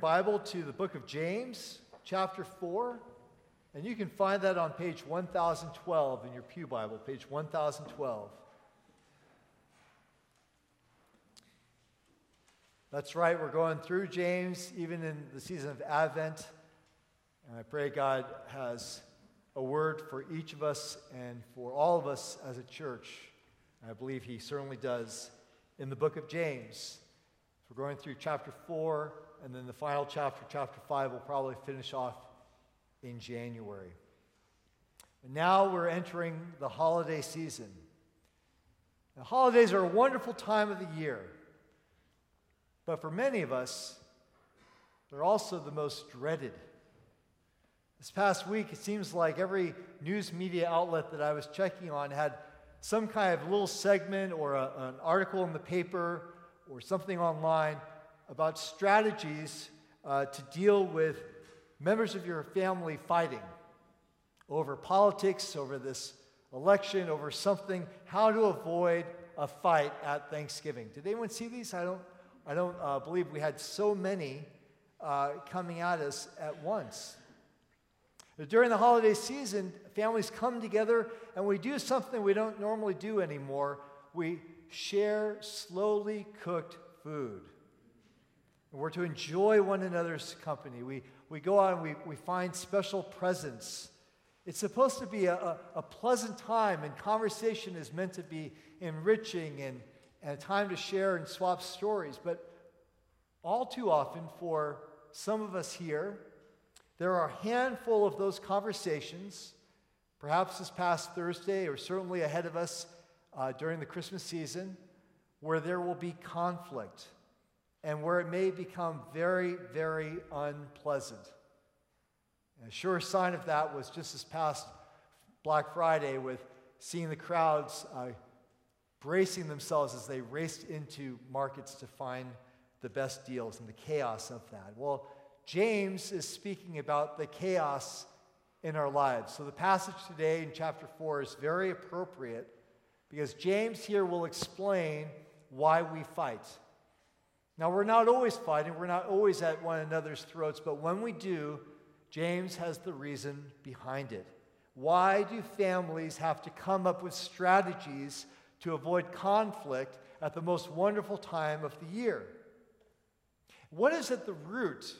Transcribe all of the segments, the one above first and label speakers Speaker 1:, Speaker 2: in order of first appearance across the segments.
Speaker 1: Bible to the book of James, chapter 4, and you can find that on page 1012 in your Pew Bible, page 1012. That's right, we're going through James, even in the season of Advent. And I pray God has a word for each of us and for all of us as a church. I believe He certainly does in the book of James. We're going through chapter 4, and then the final chapter, chapter 5, will probably finish off in January. Now we're entering the holiday season. The holidays are a wonderful time of the year, but for many of us, they're also the most dreaded. This past week, it seems like every news media outlet that I was checking on had some kind of little segment or a, an article in the paper or something online about strategies uh, to deal with members of your family fighting over politics, over this election, over something, how to avoid a fight at Thanksgiving. Did anyone see these? I don't, I don't uh, believe we had so many uh, coming at us at once. During the holiday season, families come together and we do something we don't normally do anymore. We share slowly cooked food. And we're to enjoy one another's company. We, we go out and we, we find special presents. It's supposed to be a, a, a pleasant time, and conversation is meant to be enriching and, and a time to share and swap stories. But all too often, for some of us here, there are a handful of those conversations, perhaps this past Thursday or certainly ahead of us uh, during the Christmas season where there will be conflict and where it may become very, very unpleasant. And a sure sign of that was just this past Black Friday with seeing the crowds uh, bracing themselves as they raced into markets to find the best deals and the chaos of that. Well, James is speaking about the chaos in our lives. So the passage today in chapter 4 is very appropriate because James here will explain why we fight. Now, we're not always fighting, we're not always at one another's throats, but when we do, James has the reason behind it. Why do families have to come up with strategies to avoid conflict at the most wonderful time of the year? What is at the root,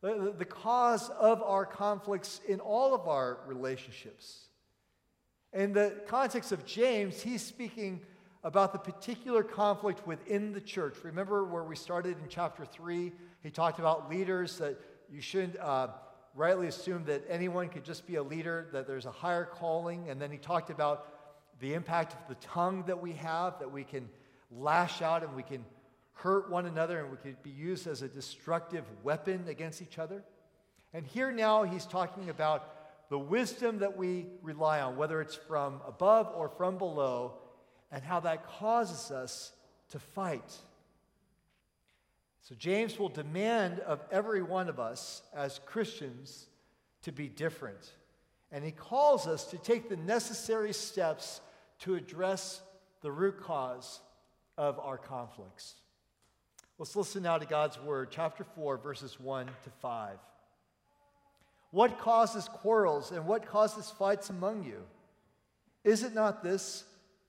Speaker 1: the, the cause of our conflicts in all of our relationships? In the context of James, he's speaking about the particular conflict within the church. Remember where we started in chapter 3? He talked about leaders that you shouldn't uh, rightly assume that anyone could just be a leader, that there's a higher calling. And then he talked about the impact of the tongue that we have, that we can lash out and we can hurt one another and we could be used as a destructive weapon against each other. And here now he's talking about the wisdom that we rely on, whether it's from above or from below, and how that causes us to fight. So, James will demand of every one of us as Christians to be different. And he calls us to take the necessary steps to address the root cause of our conflicts. Let's listen now to God's Word, chapter 4, verses 1 to 5. What causes quarrels and what causes fights among you? Is it not this,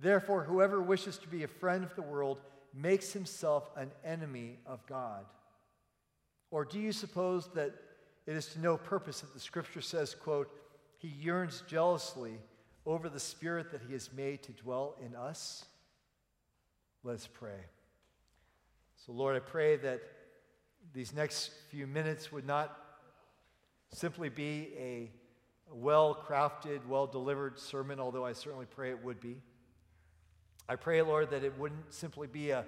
Speaker 1: Therefore, whoever wishes to be a friend of the world makes himself an enemy of God. Or do you suppose that it is to no purpose that the scripture says, quote, he yearns jealously over the spirit that he has made to dwell in us? Let's pray. So, Lord, I pray that these next few minutes would not simply be a well crafted, well delivered sermon, although I certainly pray it would be. I pray, Lord, that it wouldn't simply be a,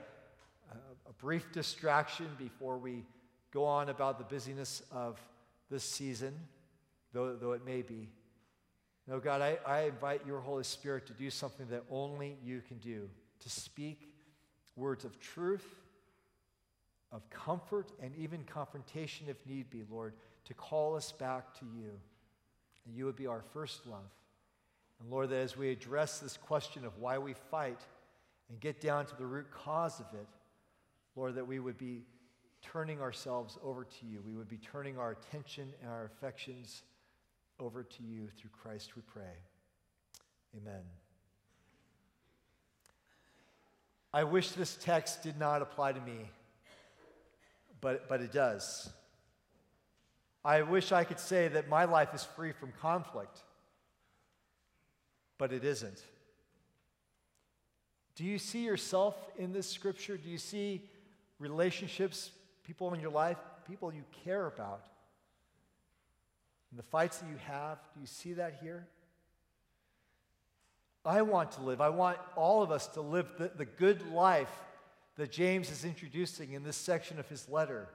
Speaker 1: a, brief distraction before we go on about the busyness of this season, though, though it may be. No, God, I, I invite your Holy Spirit to do something that only you can do to speak words of truth, of comfort, and even confrontation if need be, Lord, to call us back to you. And you would be our first love. And Lord, that as we address this question of why we fight and get down to the root cause of it, Lord, that we would be turning ourselves over to you. We would be turning our attention and our affections over to you through Christ, we pray. Amen. I wish this text did not apply to me, but, but it does. I wish I could say that my life is free from conflict, but it isn't. Do you see yourself in this scripture? Do you see relationships, people in your life, people you care about? And the fights that you have, do you see that here? I want to live. I want all of us to live the, the good life that James is introducing in this section of his letter.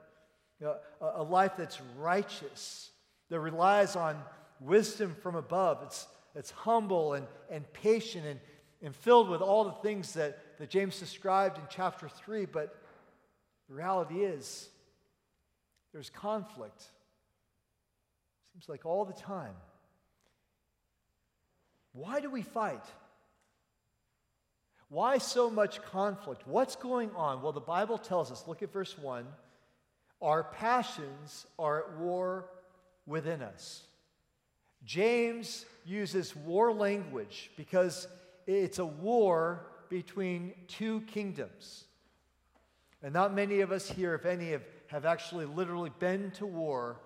Speaker 1: You know, a, a, life that's righteous, that relies on wisdom from above. It's, it's humble and, and patient and, and filled with all the things that, that James described in chapter 3. But the reality is, there's conflict. Seems like all the time. Why do we fight? Why so much conflict? What's going on? Well, the Bible tells us, look at verse 1 our passions are at war within us. James uses war language because it's a war between two kingdoms. And not many of us here, if any, have, have actually literally been to war.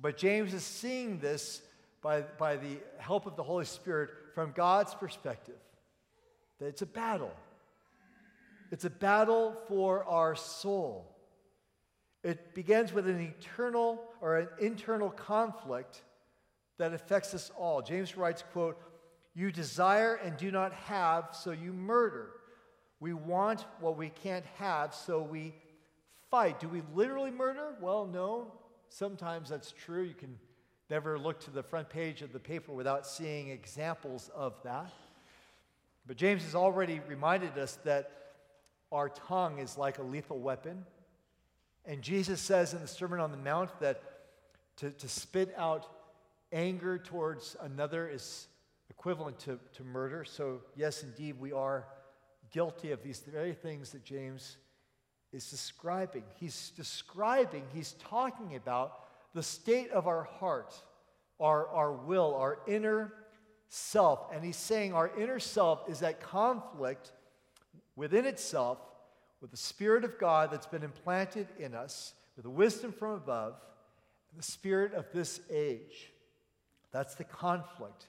Speaker 1: But James is seeing this by, by the help of the Holy Spirit from God's perspective that it's a battle. It's a battle for our soul. It begins with an eternal or an internal conflict that affects us all. James writes, quote, "You desire and do not have, so you murder. We want what we can't have, so we fight." Do we literally murder? Well, no. Sometimes that's true. You can never look to the front page of the paper without seeing examples of that. But James has already reminded us that our tongue is like a lethal weapon. And Jesus says in the Sermon on the Mount that to, to spit out anger towards another is equivalent to, to murder. So, yes, indeed, we are guilty of these very things that James is describing. He's describing, he's talking about the state of our heart, our, our will, our inner self. And he's saying our inner self is at conflict within itself with the Spirit of God that's been implanted in us, with the wisdom from above, and the Spirit of this age. That's the conflict.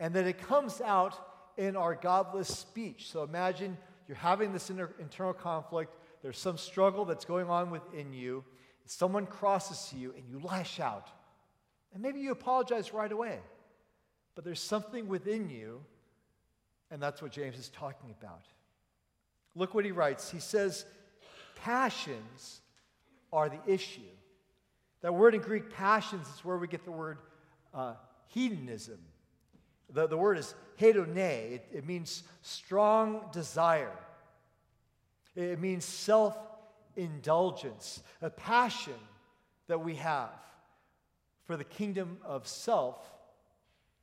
Speaker 1: And then it comes out in our godless speech. So imagine you're having this inter- internal conflict, there's some struggle that's going on within you, someone crosses you, and you lash out. And maybe you apologize right away. But there's something within you, and that's what James is talking about. Look what he writes. He says, Passions are the issue. That word in Greek, passions, is where we get the word uh, hedonism. The, the word is hedone, it, it means strong desire, it means self indulgence, a passion that we have for the kingdom of self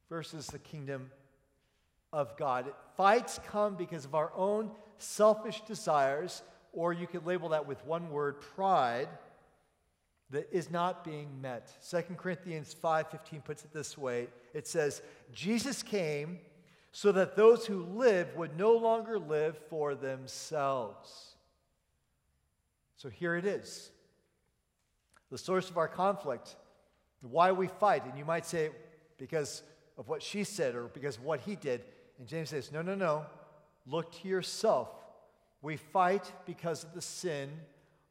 Speaker 1: versus the kingdom of God. Fights come because of our own selfish desires, or you could label that with one word pride that is not being met. 2 Corinthians 5:15 puts it this way. It says, "Jesus came so that those who live would no longer live for themselves." So here it is. The source of our conflict, why we fight, and you might say because of what she said or because of what he did. And James says, No, no, no. Look to yourself. We fight because of the sin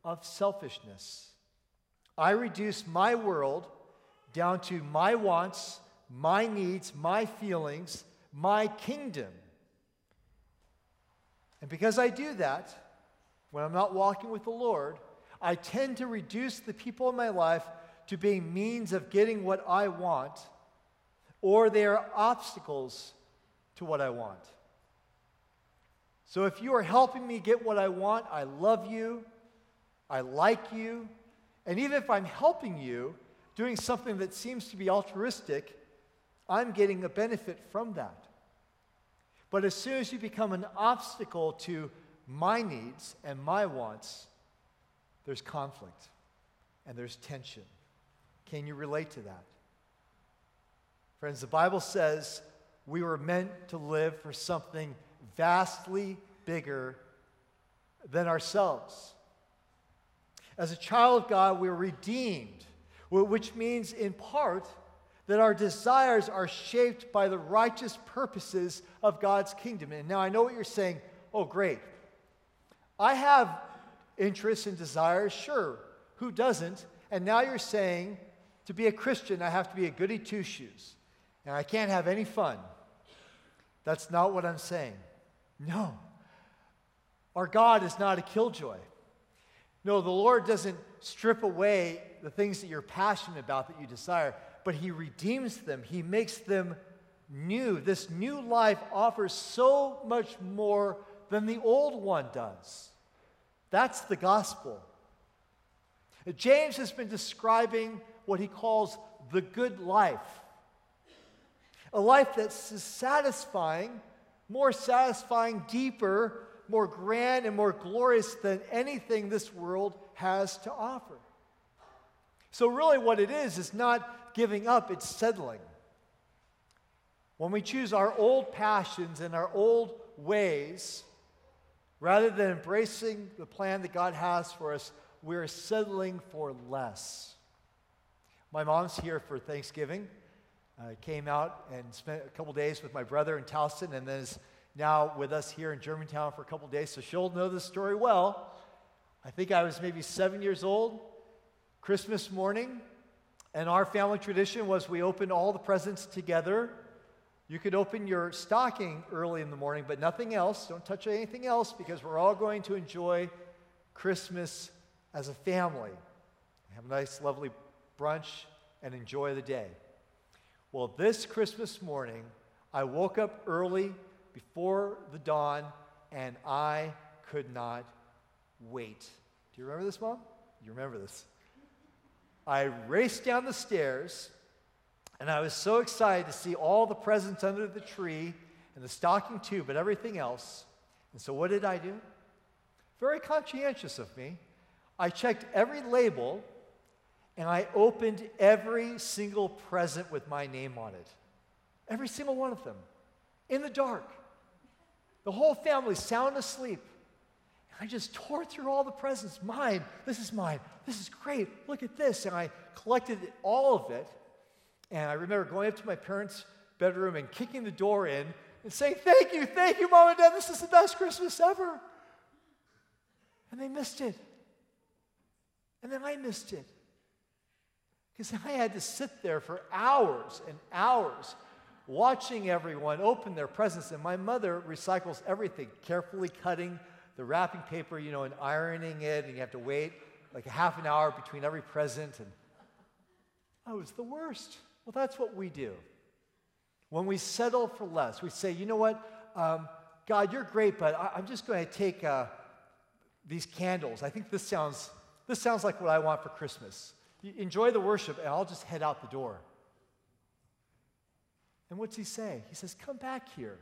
Speaker 1: of selfishness. I reduce my world down to my wants, my needs, my feelings, my kingdom. And because I do that, when I'm not walking with the Lord, I tend to reduce the people in my life to being means of getting what I want, or they are obstacles to what I want. So if you are helping me get what I want, I love you, I like you, and even if I'm helping you, doing something that seems to be altruistic, I'm getting a benefit from that. But as soon as you become an obstacle to my needs and my wants, there's conflict and there's tension. Can you relate to that? Friends, the Bible says we were meant to live for something vastly bigger than ourselves. As a child of God, we're redeemed, which means in part that our desires are shaped by the righteous purposes of God's kingdom. And now I know what you're saying. Oh, great. I have interests and desires, sure. Who doesn't? And now you're saying to be a Christian, I have to be a goody two shoes and I can't have any fun. That's not what I'm saying. No. Our God is not a killjoy. No, the Lord doesn't strip away the things that you're passionate about that you desire, but He redeems them, He makes them new. This new life offers so much more than the old one does. That's the gospel. James has been describing what he calls the good life a life that's satisfying, more satisfying, deeper, more grand, and more glorious than anything this world has to offer. So, really, what it is, is not giving up, it's settling. When we choose our old passions and our old ways, rather than embracing the plan that God has for us, we're settling for less. My mom's here for Thanksgiving. I came out and spent a couple days with my brother in Towson, and then is now with us here in Germantown for a couple days. So she'll know this story well. I think I was maybe seven years old, Christmas morning, and our family tradition was we opened all the presents together. You could open your stocking early in the morning, but nothing else. Don't touch anything else because we're all going to enjoy Christmas as a family. Have a nice, lovely brunch and enjoy the day. Well, this Christmas morning, I woke up early before the dawn and I could not wait. Do you remember this, Mom? You remember this. I raced down the stairs and I was so excited to see all the presents under the tree and the stocking too, but everything else. And so, what did I do? Very conscientious of me. I checked every label and I opened every single present with my name on it. Every single one of them. In the dark. The whole family sound asleep. I just tore through all the presents. Mine, this is mine. This is great. Look at this. And I collected all of it. And I remember going up to my parents' bedroom and kicking the door in and saying, Thank you, thank you, mom and dad. This is the best Christmas ever. And they missed it. And then I missed it. Because I had to sit there for hours and hours watching everyone open their presents. And my mother recycles everything, carefully cutting the wrapping paper, you know, and ironing it. And you have to wait like a half an hour between every present. And I was the worst. Well, that's what we do. When we settle for less, we say, you know what, um, God, you're great, but I, am just going to take uh, these candles. I think this sounds, this sounds like what I want for Christmas enjoy the worship, and I'll just head out the door. And what's he say? He says, Come back here.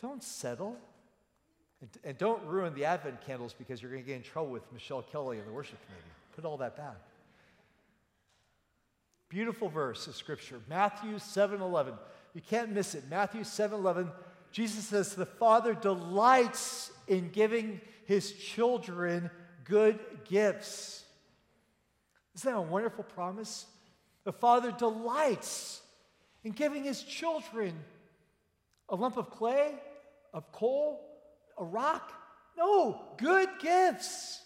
Speaker 1: Don't settle. And, and don't ruin the Advent candles because you're going to get in trouble with Michelle Kelly and the worship committee. Put all that back. Beautiful verse of Scripture, Matthew 7 11. You can't miss it. Matthew 7 11. Jesus says, The Father delights in giving his children good gifts. Isn't that a wonderful promise? The Father delights in giving his children a lump of clay, of coal, a rock. No, good gifts.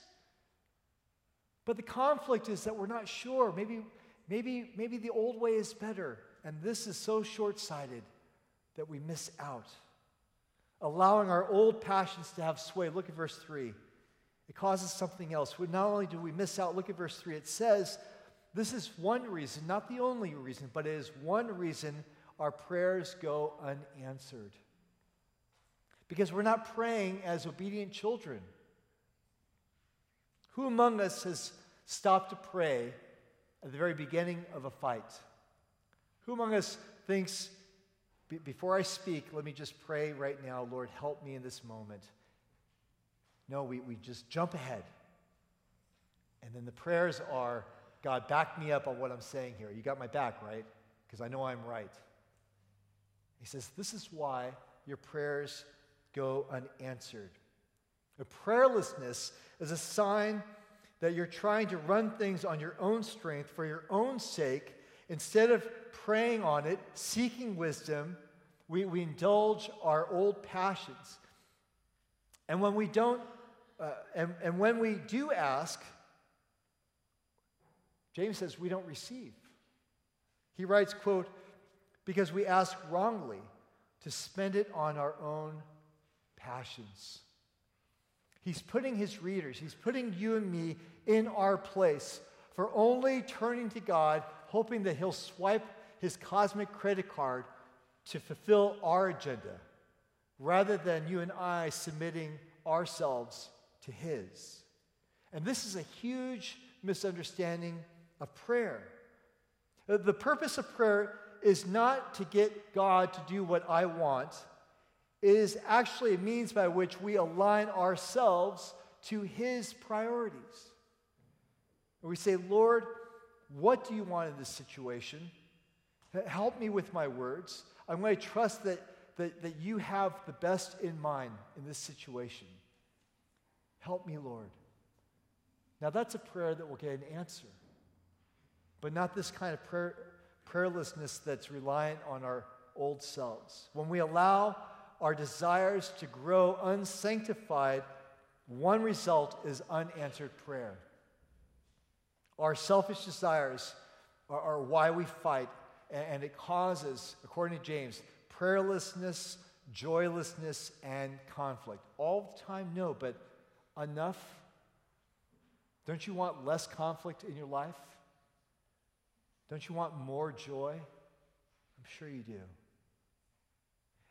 Speaker 1: But the conflict is that we're not sure. Maybe, maybe, maybe the old way is better. And this is so short sighted that we miss out. Allowing our old passions to have sway. Look at verse 3. It causes something else. Not only do we miss out, look at verse 3. It says, this is one reason, not the only reason, but it is one reason our prayers go unanswered. Because we're not praying as obedient children. Who among us has stopped to pray at the very beginning of a fight? Who among us thinks, before I speak, let me just pray right now, Lord, help me in this moment? No, we, we just jump ahead. And then the prayers are, God, back me up on what I'm saying here. You got my back, right? Because I know I'm right. He says, This is why your prayers go unanswered. A prayerlessness is a sign that you're trying to run things on your own strength for your own sake instead of praying on it, seeking wisdom. We, we indulge our old passions. And when we don't, uh, and, and when we do ask, James says we don't receive. He writes, quote, because we ask wrongly to spend it on our own passions. He's putting his readers, he's putting you and me in our place for only turning to God, hoping that he'll swipe his cosmic credit card to fulfill our agenda, rather than you and I submitting ourselves to his. And this is a huge misunderstanding of prayer. Uh, the purpose of prayer is not to get God to do what I want. It is actually a means by which we align ourselves to His priorities. We say, Lord, what do you want in this situation? Help me with my words. I'm going to trust that, that, that you have the best in mind in this situation. Help me, Lord. Now, that's a prayer that will get an answer but not this kind of prayer, prayerlessness that's reliant on our old selves. When we allow our desires to grow unsanctified, one result is unanswered prayer. Our selfish desires are, are why we fight, and, and it causes, according to James, prayerlessness, joylessness, and conflict. All the time, no, but enough. Don't you want less conflict in your life? Don't you want more joy? I'm sure you do.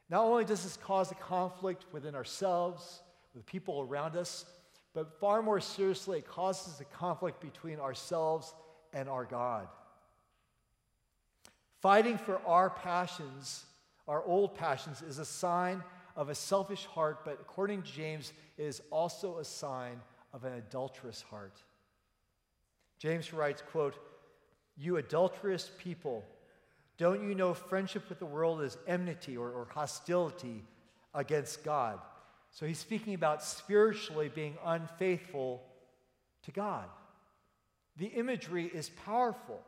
Speaker 1: Not only does this cause a conflict within ourselves, with people around us, but far more seriously, it causes a conflict between ourselves and our God. Fighting for our passions, our old passions, is a sign of a selfish heart, but according to James, it is also a sign of an adulterous heart. James writes, quote, you adulterous people, don't you know friendship with the world is enmity or, or hostility against God? So he's speaking about spiritually being unfaithful to God. The imagery is powerful.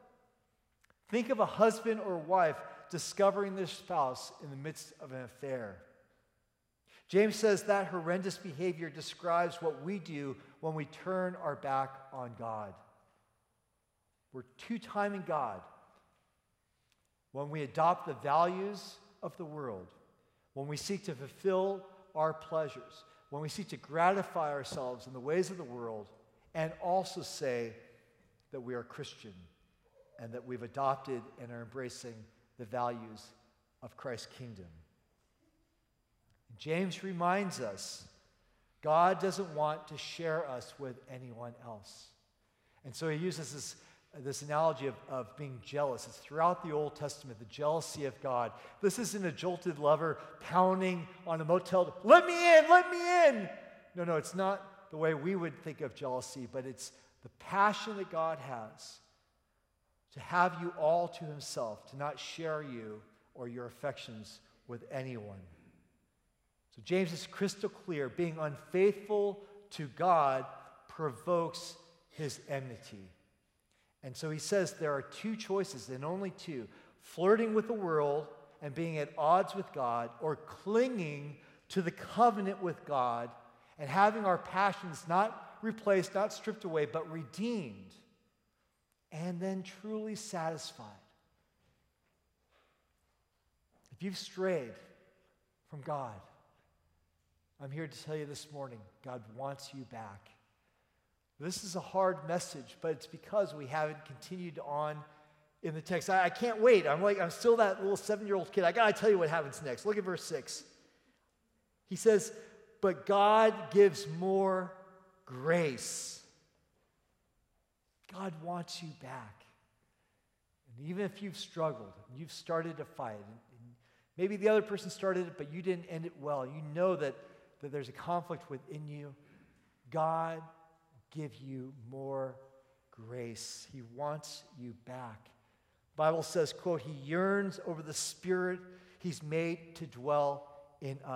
Speaker 1: Think of a husband or wife discovering their spouse in the midst of an affair. James says that horrendous behavior describes what we do when we turn our back on God. We're two timing God. When we adopt the values of the world, when we seek to fulfill our pleasures, when we seek to gratify ourselves in the ways of the world, and also say that we are Christian and that we've adopted and are embracing the values of Christ's kingdom. James reminds us God doesn't want to share us with anyone else. And so he uses this this analogy of, of being jealous. It's throughout the Old Testament, the jealousy of God. This isn't a jolted lover pounding on a motel, let me in, let me in. No, no, it's not the way we would think of jealousy, but it's the passion that God has to have you all to himself, to not share you or your affections with anyone. So James is crystal clear being unfaithful to God provokes his enmity. And so he says there are two choices, and only two flirting with the world and being at odds with God, or clinging to the covenant with God and having our passions not replaced, not stripped away, but redeemed, and then truly satisfied. If you've strayed from God, I'm here to tell you this morning God wants you back. This is a hard message, but it's because we haven't continued on in the text. I, I can't wait. I'm like, I'm still that little seven year old kid. I got to tell you what happens next. Look at verse 6. He says, But God gives more grace. God wants you back. And even if you've struggled, you've started to fight, and, maybe the other person started it, but you didn't end it well, you know that, that there's a conflict within you. God give you more grace. He wants you back. Bible says, quote, he yearns over the spirit he's made to dwell in us.